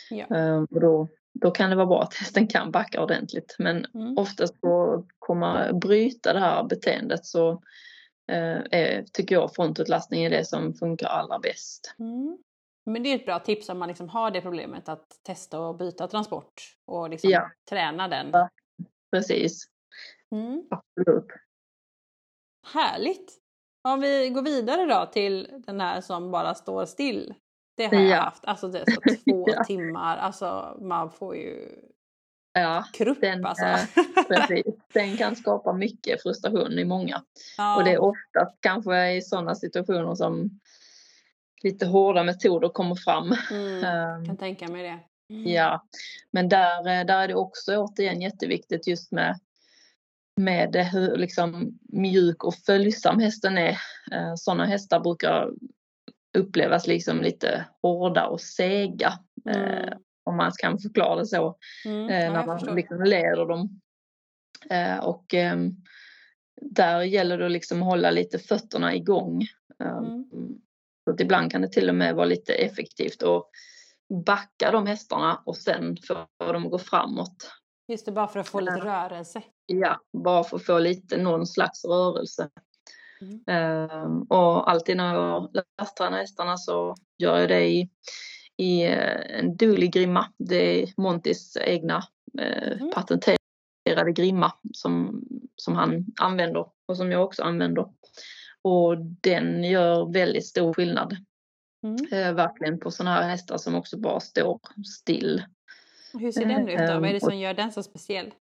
Ja. Um, och då, då kan det vara bra att hästen kan backa ordentligt. Men mm. oftast för att komma bryta det här beteendet så uh, är, tycker jag frontutlastning är det som funkar allra bäst. Mm. Men det är ett bra tips om man liksom har det problemet att testa att byta transport och liksom ja. träna den. Ja, precis. Mm. Absolut. Härligt! Om vi går vidare då till den här som bara står still. Det har jag haft, alltså det är så två ja. timmar, alltså man får ju ja, krupp den, alltså. precis. Den kan skapa mycket frustration i många. Ja. Och det är oftast kanske i sådana situationer som lite hårda metoder kommer fram. Mm, ehm, kan tänka mig det. Mm. Ja, men där, eh, där är det också återigen jätteviktigt just med med hur liksom mjuk och följsam hästen är. Eh, Sådana hästar brukar upplevas liksom lite hårda och sega. Eh, mm. Om man kan förklara det så. Mm, ja, när man liksom leder dem. Och ehm, där gäller det att liksom hålla lite fötterna igång. Ehm, mm. Så att ibland kan det till och med vara lite effektivt att backa de hästarna och sen få dem att gå framåt. Just det, bara för att få lite rörelse. Ja, bara för att få lite någon slags rörelse. Mm. Um, och alltid när jag lasttränar hästarna så gör jag det i, i uh, en Dooley-grimma. Det är Montis egna uh, mm. patenterade grimma som, som han använder och som jag också använder. Och den gör väldigt stor skillnad. Mm. Uh, verkligen på sådana här hästar som också bara står still. Hur ser den ut då? Vad är det som gör den så speciell?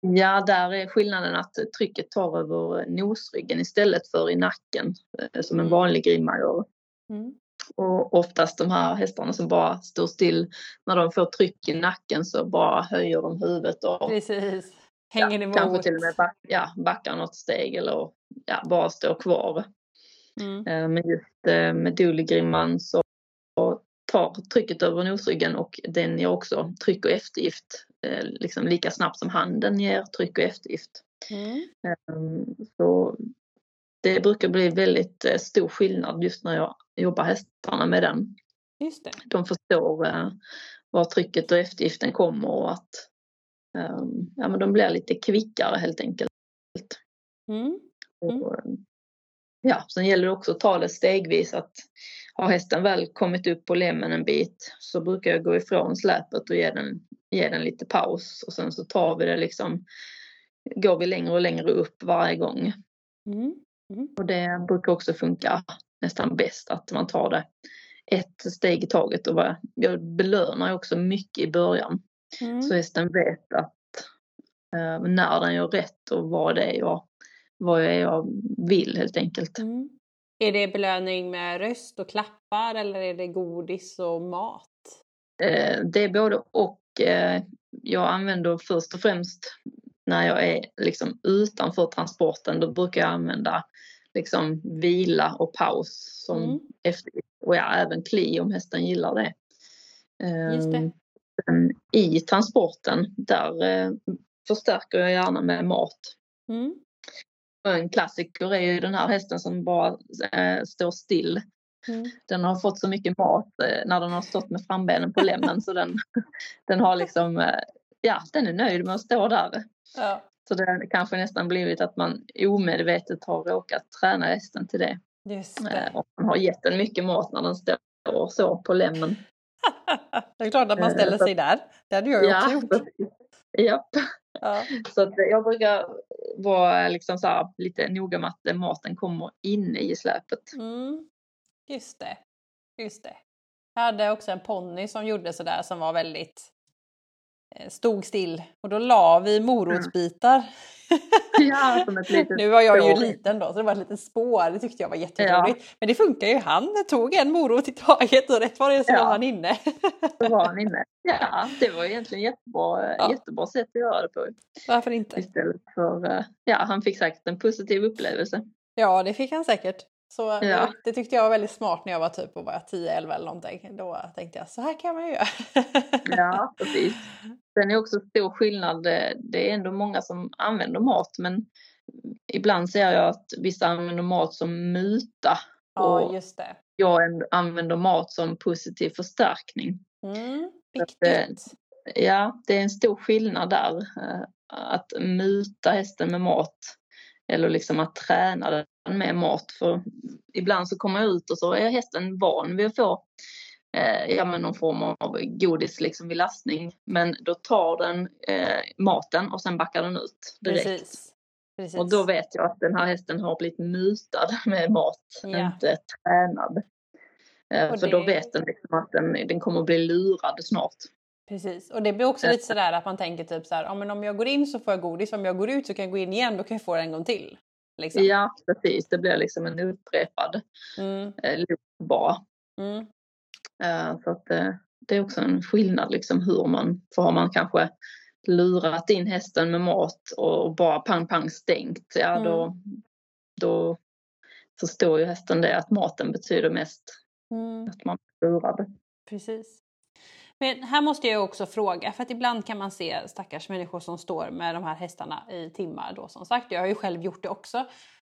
Ja, där är skillnaden att trycket tar över nosryggen istället för i nacken eh, som en mm. vanlig grimma gör. Mm. Och oftast de här hästarna som bara står still, när de får tryck i nacken så bara höjer de huvudet och Precis. Hänger ja, emot. Kanske till och med back, ja, backar något steg eller ja, bara står kvar. Mm. Eh, men just eh, med Dooley-grimman så tar trycket över nosryggen och den ger också tryck och eftergift eh, liksom lika snabbt som handen ger tryck och eftergift. Mm. Ehm, så det brukar bli väldigt eh, stor skillnad just när jag jobbar hästarna med den. Just det. De förstår eh, var trycket och eftergiften kommer och att ehm, ja, men de blir lite kvickare helt enkelt. Mm. Mm. Och, ja, sen gäller det också att ta det stegvis att har hästen väl kommit upp på lämmen en bit så brukar jag gå ifrån släpet och ge den, ge den lite paus och sen så tar vi det liksom, går vi längre och längre upp varje gång. Mm. Mm. Och det brukar också funka nästan bäst att man tar det ett steg i taget och jag belönar också mycket i början. Mm. Så hästen vet att eh, när den gör rätt och vad det är jag, vad det är jag vill helt enkelt. Mm. Är det belöning med röst och klappar eller är det godis och mat? Eh, det är både och. Eh, jag använder först och främst när jag är liksom utanför transporten, då brukar jag använda liksom vila och paus som mm. efter, och ja, även kli om hästen gillar det. Just det. Ehm, I transporten, där eh, förstärker jag gärna med mat. Mm. En klassiker är ju den här hästen som bara äh, står still. Mm. Den har fått så mycket mat äh, när den har stått med frambenen på lämmen så den, den har liksom, äh, ja den är nöjd med att stå där. Ja. Så det har kanske nästan blivit att man omedvetet har råkat träna hästen till det. Just det. Och man har gett den mycket mat när den står så på lämmen. det är klart att man ställer sig där. Det hade jag ja, också gjort. Japp. Ja. Så att jag brukar vara liksom så här, lite noga med att maten kommer inne i släpet. Mm. Just det. Just det. Jag hade också en ponny som gjorde sådär som var väldigt stod still och då la vi morotsbitar. Ja, som ett litet nu var jag ju liten då så det var ett litet spår, det tyckte jag var jätteroligt. Men det funkar ju, han tog en morot i taget och rätt vad det så Ja. var han inne. Så var han inne. Ja, det var egentligen jättebra, Ja. jättebra sätt att göra det på. Varför inte? Istället för, eh, ja han fick säkert en positiv upplevelse. Ja det fick han säkert. Så Ja. det, tyckte jag var väldigt smart när jag var typ och var 10-11 eller någonting. Då tänkte jag så här kan man ju göra. Ja, precis. Sen är också stor skillnad, det är ändå många som använder mat men ibland ser jag att vissa använder mat som muta ja Och- just det. jag använder mat som positiv förstärkning. Mm, att, eh, viktigt. Ja, det är en stor skillnad där. eh, Att muta hästen med mat eller liksom att träna den med mat. För ibland så kommer jag ut och så är hästen van vid att få ja, men någon form av godis liksom vid lastning. Men då tar den eh, maten och sen backar den ut direkt. Precis. Precis. Och då vet jag att den här hästen har blivit mutad med mat, Ja. inte tränad. Eh, För då vet den liksom att den, den kommer att bli lurad snart. Precis, och det blir också lite sådär att man tänker typ så här, ja men om jag går in så får jag godis, om jag går ut så kan jag gå in igen, då kan jag få det en gång till. Liksom. Ja, precis. Det blir liksom en upprepad Mm, eh, loop bara. mm, Eh, så att eh, det är också en skillnad liksom hur man, för har man kanske lurat in hästen med mat och bara pang pang stängt, ja Mm. då, då förstår ju hästen det att maten betyder mest mm, att man blir lurad. precis. Men här måste jag också fråga, för att ibland kan man se stackars människor som står med de här hästarna i timmar då som sagt. Jag har ju själv gjort det också.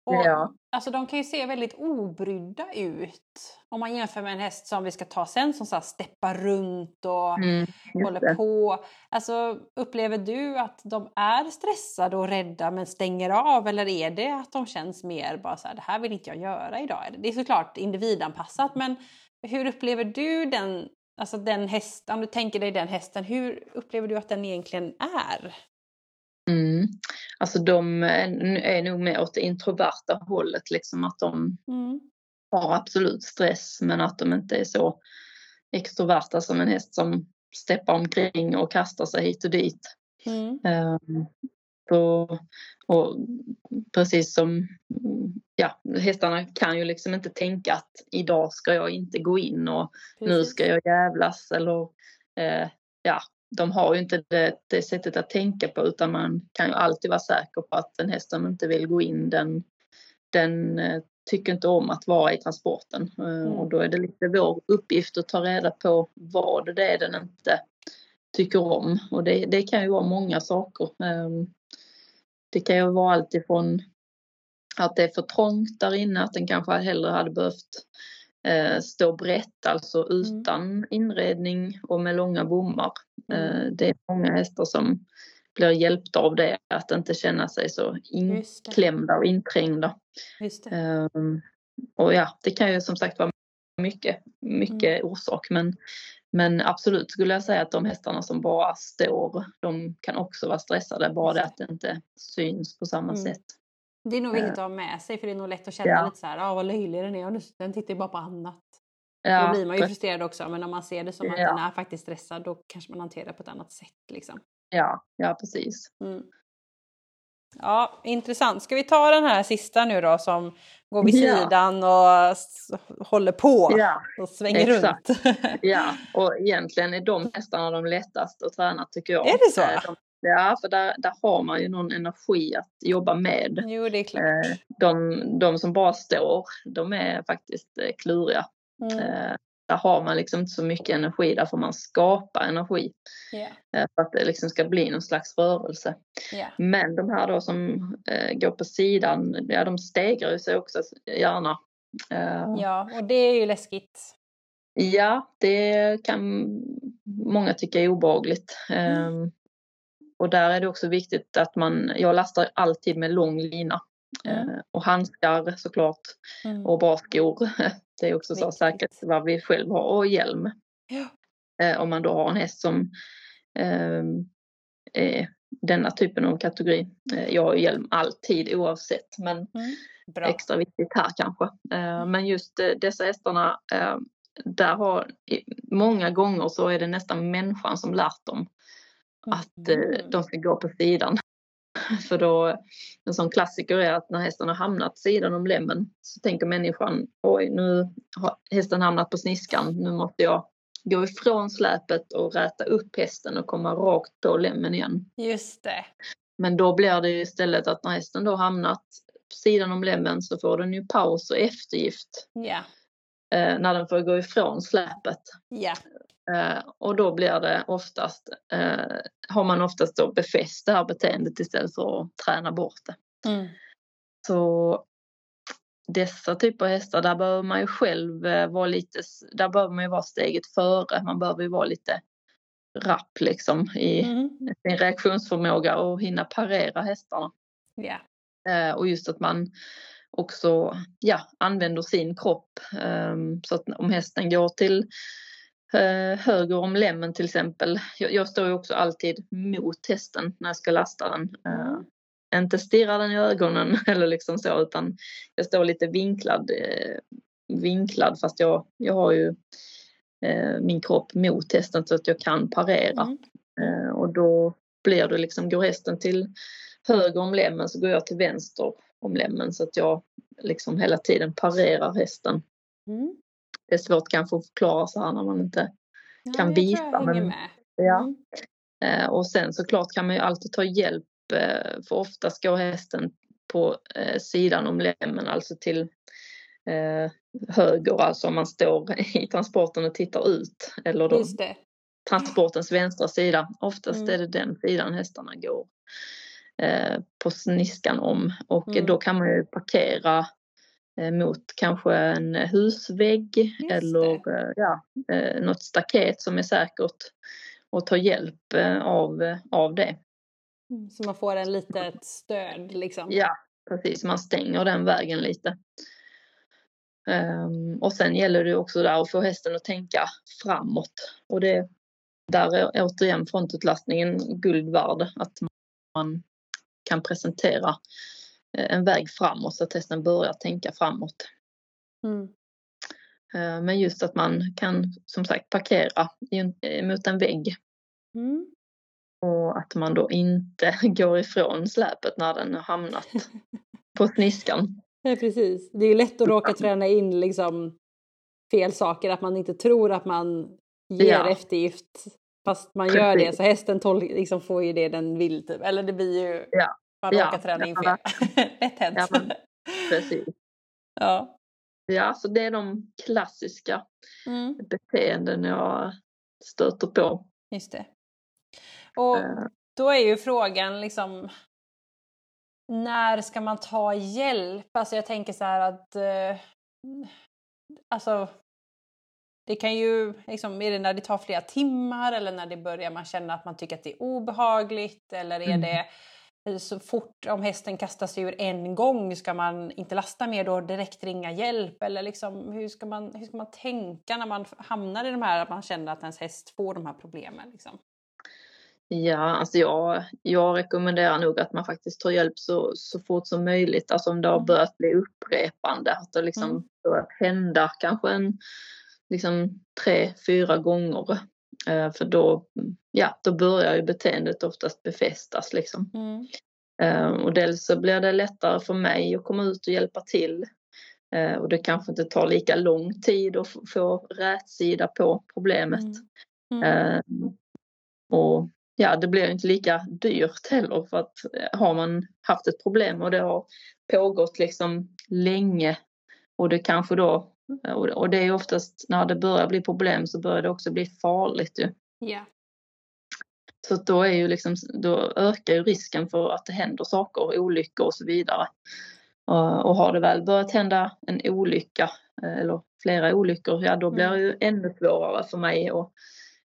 Och, Ja. Alltså de kan ju se väldigt obrydda ut. Om man jämför med en häst som vi ska ta sen som så här steppar runt och Mm, håller det. på. Alltså, upplever du att de är stressade och rädda men stänger av eller är det att de känns mer bara så här, det här vill inte jag göra idag? Det är såklart individanpassat men hur upplever du den, alltså den hästen, om du tänker dig den hästen, hur upplever du att den egentligen är? Mm. Alltså de är, nog mer åt det introverta hållet, liksom att de Mm. har absolut stress men att de inte är så extroverta som en häst som steppar omkring och kastar sig hit och dit. Mm. Ehm, så, och precis som ja, hästarna kan ju liksom inte tänka att idag ska jag inte gå in och nu Precis. ska jag jävlas eller eh, ja, de har ju inte det, det sättet att tänka på utan man kan ju alltid vara säker på att en häst som inte vill gå in. Den, den eh, tycker inte om att vara i transporten. Eh, och då är det lite vår uppgift att ta reda på vad det är den inte tycker om. Och det, det kan ju vara många saker. Ehm, Det kan ju vara allt ifrån att det är för trångt där inne, att den kanske hellre hade behövt eh, stå brett, alltså utan inredning och med långa bommar. Mm. Eh, det är många hästar som blir hjälpta av det, att inte känna sig så inklämda och inträngda. Ehm, och ja, det kan ju som sagt vara mycket, mycket Mm. orsak men, men absolut skulle jag säga att de hästarna som bara står, de kan också vara stressade, bara det att det inte syns på samma Mm. sätt. Det är nog viktigt att ha med sig för det är nog lätt att känna Ja. lite så här, ah, vad löjlig den är och den tittar ju bara på annat. Ja, då blir man ju frustrerad också men om man ser det som att Ja. den är faktiskt stressad då kanske man hanterar det på ett annat sätt. Liksom. ja, ja, precis. Mm. Ja, intressant. Ska vi ta den här sista nu då som går vid Ja. sidan och håller på Ja, och svänger exakt. runt? ja, och egentligen är de hästarna de lättaste att träna tycker jag. Är det så? Eh, De, ja, för där, där har man ju någon energi att jobba med. jo, det är klart. Eh, De, de som bara står, de är faktiskt eh, kluriga. Mm. Eh, Där har man liksom inte så mycket energi, där får man skapa energi eh, för att det liksom ska bli någon slags rörelse. ja. Men de här då som går på sidan, ja de stegrar ju sig också gärna. Ja, och det är ju läskigt. Ja, det kan många tycka är obehagligt. Mm. Och där är det också viktigt att man, jag lastar alltid med lång lina. Mm. Och handskar såklart Mm. och bra skor. Det är också så säkert vad vi själv har och hjälm. Ja. Eh, Om man då har en häst som eh, är denna typen av kategori. Eh, Jag har hjälm alltid oavsett men Mm. Extra viktigt här kanske. Eh, Men just dessa hästarna, där har, många gånger så är det nästan människan som lärt dem att mm. de ska gå på sidan. För då, en sån klassiker är att när hästen har hamnat sidan om lämmen så tänker människan oj nu har hästen hamnat på sniskan, nu måste jag gå ifrån släpet och räta upp hästen och komma rakt på lämmen igen. Just det. Men då blir det istället att när hästen då hamnat på sidan om lämmen så får den ju paus och eftergift. Ja. Eh, när den får gå ifrån släpet. Ja. Eh, och då blir det oftast, eh, har man oftast då befäst det här beteendet istället för att träna bort det. Mm. Så dessa typer av hästar, där behöver man ju själv eh, vara lite, där behöver man ju vara steget före. Man behöver ju vara lite rapp liksom i mm. sin reaktionsförmåga och hinna parera hästarna. Yeah. Och just att man också ja, använder sin kropp. Ehm, så att om hästen går till eh, höger om lämmen till exempel. Jag, jag står ju också alltid mot hästen när jag ska lasta den. Mm inte stirrar den i ögonen eller liksom så utan jag står lite vinklad, eh, vinklad fast jag, jag har ju eh, min kropp mot hästen så att jag kan parera. Mm. Eh, och då blir det liksom, går hästen till höger om lämmen så går jag till vänster om lämmen så att jag liksom hela tiden parerar hästen. Mm. Det är svårt kanske att förklara så här när man inte ja, kan visa. Men, ja. Mm. Eh, och sen såklart kan man ju alltid ta hjälp Eh, för oftast går hästen på eh, sidan om lämmen, alltså till eh, höger, alltså om man står i transporten och tittar ut. Eller då transportens vänstra sida. Oftast mm. är det den sidan hästarna går på sniskan om och mm. då kan man ju parkera mot kanske en husvägg Just eller ja, något staket som är säkert och ta hjälp av, av det. Mm, så man får en litet stöd liksom? Ja, precis. Man stänger den vägen lite. Um, och sen gäller det också där att få hästen att tänka framåt. Och det, där är återigen frontutlastningen guld värd. Att man kan presentera eh, en väg framåt så att hästen börjar tänka framåt. Mm. Uh, men just att man kan som sagt parkera mot en vägg. Mm. Och att man då inte går ifrån släpet när den har hamnat på sniskan. Nej, precis. Det är ju lätt att råka träna in liksom fel saker, att man inte tror att man ger ja. eftergift fast man precis. gör det så hästen tol- liksom får ju det den vill typ. Eller det blir ju, ja. Man råkar ja. träna in fel. Lätt hänt. Ja, men, precis. Ja. Ja, så det är de klassiska mm. beteenden jag stöter på. Just det. Och eh. då är ju frågan liksom när ska man ta hjälp? Alltså jag tänker så här att eh, alltså det kan ju, liksom, är det när det tar flera timmar eller när det börjar man känna att man tycker att det är obehagligt eller är mm. det så fort om hästen kastar sig ur en gång ska man inte lasta mer då direkt ringa hjälp eller liksom hur ska man, hur ska man tänka när man hamnar i de här att man känner att ens häst får de här problemen liksom? Ja, alltså jag, jag rekommenderar nog att man faktiskt tar hjälp så, så fort som möjligt. Alltså om det har mm. börjat bli upprepande, att det liksom mm. börjat hända kanske en liksom tre, fyra gånger. Eh, för då, ja, då börjar ju beteendet oftast befästas liksom. Mm. Eh, och dels så blir det lättare för mig att komma ut och hjälpa till. Eh, och det kanske inte tar lika lång tid att få rätsida på problemet. Mm. Mm. Och ja, det blir inte lika dyrt heller för att har man haft ett problem och det har pågått liksom länge och det kanske då, och det är oftast när det börjar bli problem så börjar det också bli farligt ju. Ja. Så då är ju liksom, då ökar ju risken för att det händer saker, olyckor och så vidare. Och har det väl börjat hända en olycka eh, eller flera olyckor, ja då blir mm. det ju ännu svårare för mig att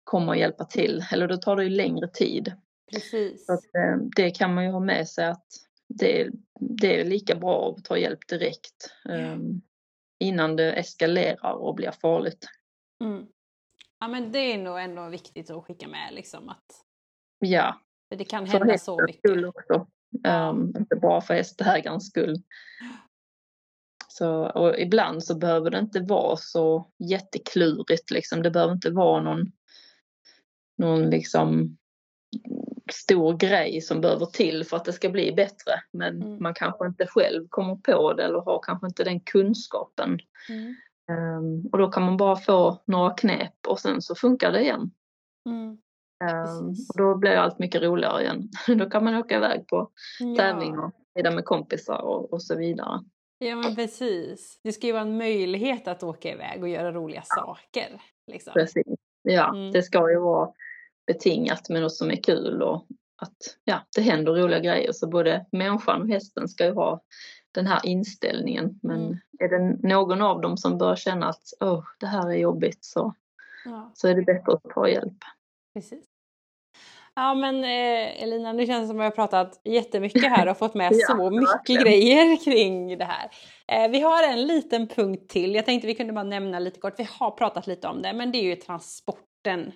kommer att hjälpa till. Eller då tar det ju längre tid. Precis. Så att, eh, det kan man ju ha med sig att det, det är lika bra att ta hjälp direkt um, innan det eskalerar och blir farligt. Mm. Ja men det är nog ändå viktigt att skicka med liksom att Ja. För det kan hända för så mycket. Skull också. Um, inte bara för hästägarens skull. Så, och ibland så behöver det inte vara så jätteklurigt liksom. Det behöver inte vara någon, någon liksom stor grej som behöver till för att det ska bli bättre. Men mm. man kanske inte själv kommer på det eller har kanske inte den kunskapen. Mm. Um, och då kan man bara få några knep och sen så funkar det igen. Mm. Um, och då blir allt mycket roligare igen. då kan man åka iväg på ja. tävling och rida med kompisar och, och så vidare. Ja men precis. Det ska ju vara en möjlighet att åka iväg och göra roliga saker. Liksom. Precis. Ja, mm. det ska ju vara betingat med något som är kul och att ja, det händer roliga grejer. Så både människan och hästen ska ju ha den här inställningen. Men mm. är det någon av dem som börjar känna att oh, det här är jobbigt så, ja. så är det bättre att ta hjälp. Precis. Ja men eh, Elina, nu känns det som att vi har pratat jättemycket här och fått med ja, så mycket grejer kring det här. Eh, vi har en liten punkt till. Jag tänkte vi kunde bara nämna lite kort. Vi har pratat lite om det, men det är ju transporten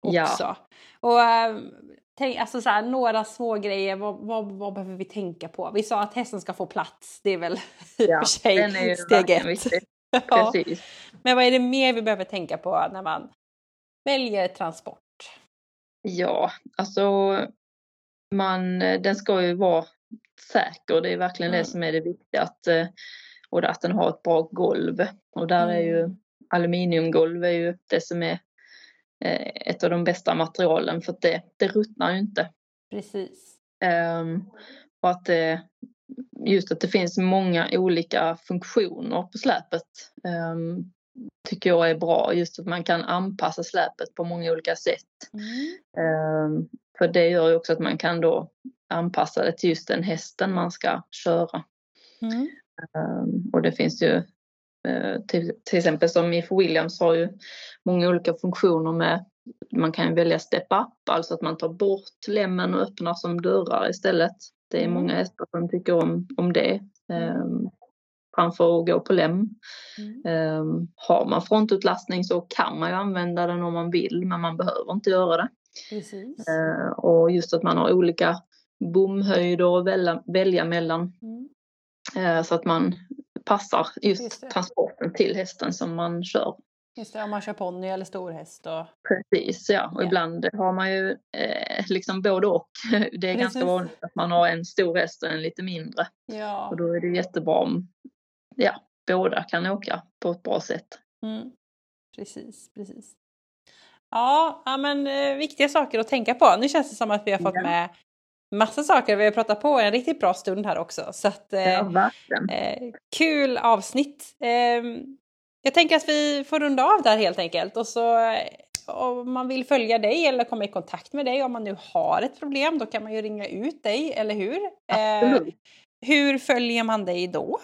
också. Ja. Och äh, tänk, alltså så här, några små grejer, vad, vad, vad, behöver vi tänka på? Vi sa att hästen ska få plats, det är väl i och för sig steg ett. ja. Men vad är det mer vi behöver tänka på när man väljer transport? Ja, alltså man, den ska ju vara säker, det är verkligen mm. det som är det viktiga. Att, eh, och att den har ett bra golv. Och där mm. är ju mm. aluminiumgolv är ju det som är Eh, ett av de bästa materialen för att det, det ruttnar ju inte. Precis. Um, och att det, just att det finns många olika funktioner på släpet um, tycker jag är bra. Just att man kan anpassa släpet på många olika sätt. Mm. Um, för det gör ju också att man kan då anpassa det till just den hästen man ska köra. Mm. och det finns ju Eh, till, till exempel som If Williams har ju många olika funktioner med man kan välja step up, alltså att man tar bort lämmen och öppnar som dörrar istället. Det är mm. många hästar som tycker om, om det. Um, framför att gå på lem. Mm. Um, har man frontutlastning så kan man ju använda den om man vill men man behöver inte göra det. Uh, och just att man har olika bomhöjder att välja, välja mellan. Mm. Uh, så att man passar just, just transporten till hästen som man kör. Just det, om man kör ponny eller storhäst. Och... Precis, ja. Och ja. ibland har man ju eh, liksom både och. Det är Precis. ganska vanligt att man har en stor häst och en lite mindre. Ja. Och då är det jättebra om ja, båda kan åka på ett bra sätt. Mm. Precis, precis. Ja, men eh, viktiga saker att tänka på. Nu känns det som att vi har fått ja. med massa saker. Vi har pratat på en riktigt bra stund här också. Så att, eh, ja, eh, kul avsnitt. Eh, jag tänker att vi får runda av där helt enkelt. Och så eh, om man vill följa dig eller komma i kontakt med dig om man nu har ett problem då kan man ju ringa ut dig, eller hur? Eh, hur följer man dig då?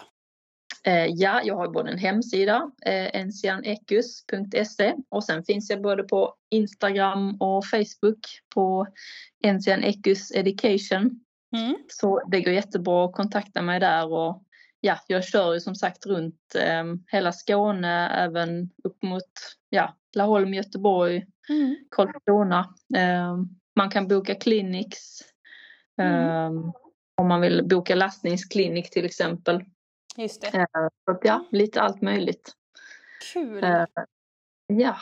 Eh, ja, jag har både en hemsida, eh, ensianekus.se och sen finns jag både på Instagram och Facebook på Ensian Ekus Education. Mm. Så det går jättebra att kontakta mig där och ja, jag kör ju som sagt runt eh, hela Skåne, även upp mot ja, Laholm, Göteborg, mm. Karlskrona. Eh, man kan boka clinics mm. eh, om man vill boka lastningsklinik till exempel. Just det. Eh, så ja, lite allt möjligt. Kul! Eh, ja.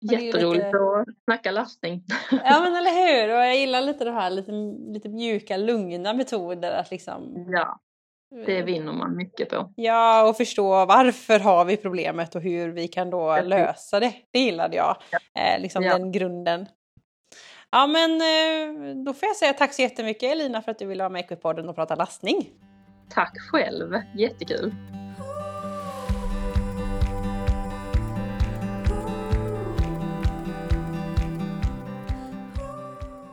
Jätteroligt lite... att snacka lastning. Ja men eller hur! Och jag gillar lite det här lite, lite mjuka, lugna metoder att liksom... Ja, det mm. vinner man mycket på. Ja, och förstå varför har vi problemet och hur vi kan då Precis. lösa det. Det gillade jag. Ja. Eh, liksom ja. den grunden. Ja men eh, då får jag säga tack så jättemycket Elina för att du ville vara med i Equipodden och prata lastning. Tack själv, jättekul!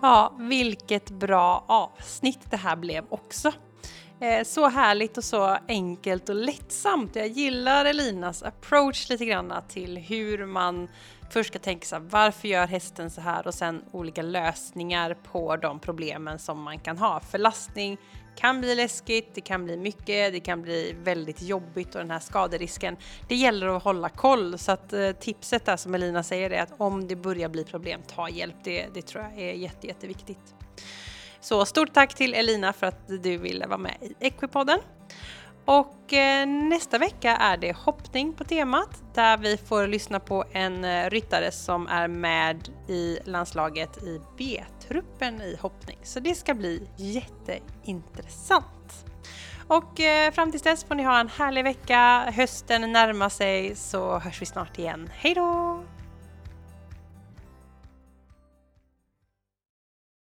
Ja, vilket bra avsnitt det här blev också. Eh, så härligt och så enkelt och lättsamt. Jag gillar Elinas approach lite grann till hur man först ska tänka sig varför gör hästen så här och sen olika lösningar på de problemen som man kan ha. Förlastning kan bli läskigt, det kan bli mycket, det kan bli väldigt jobbigt och den här skaderisken. Det gäller att hålla koll så att eh, tipset där som Elina säger är att om det börjar bli problem, ta hjälp. Det, det tror jag är jätte, jätteviktigt. Så stort tack till Elina för att du ville vara med i Equipodden. Och eh, nästa vecka är det hoppning på temat där vi får lyssna på en eh, ryttare som är med i landslaget i truppen i hoppning. Så det ska bli jätteintressant. Och eh, fram tills dess får ni ha en härlig vecka. Hösten närmar sig så hörs vi snart igen. Hej då!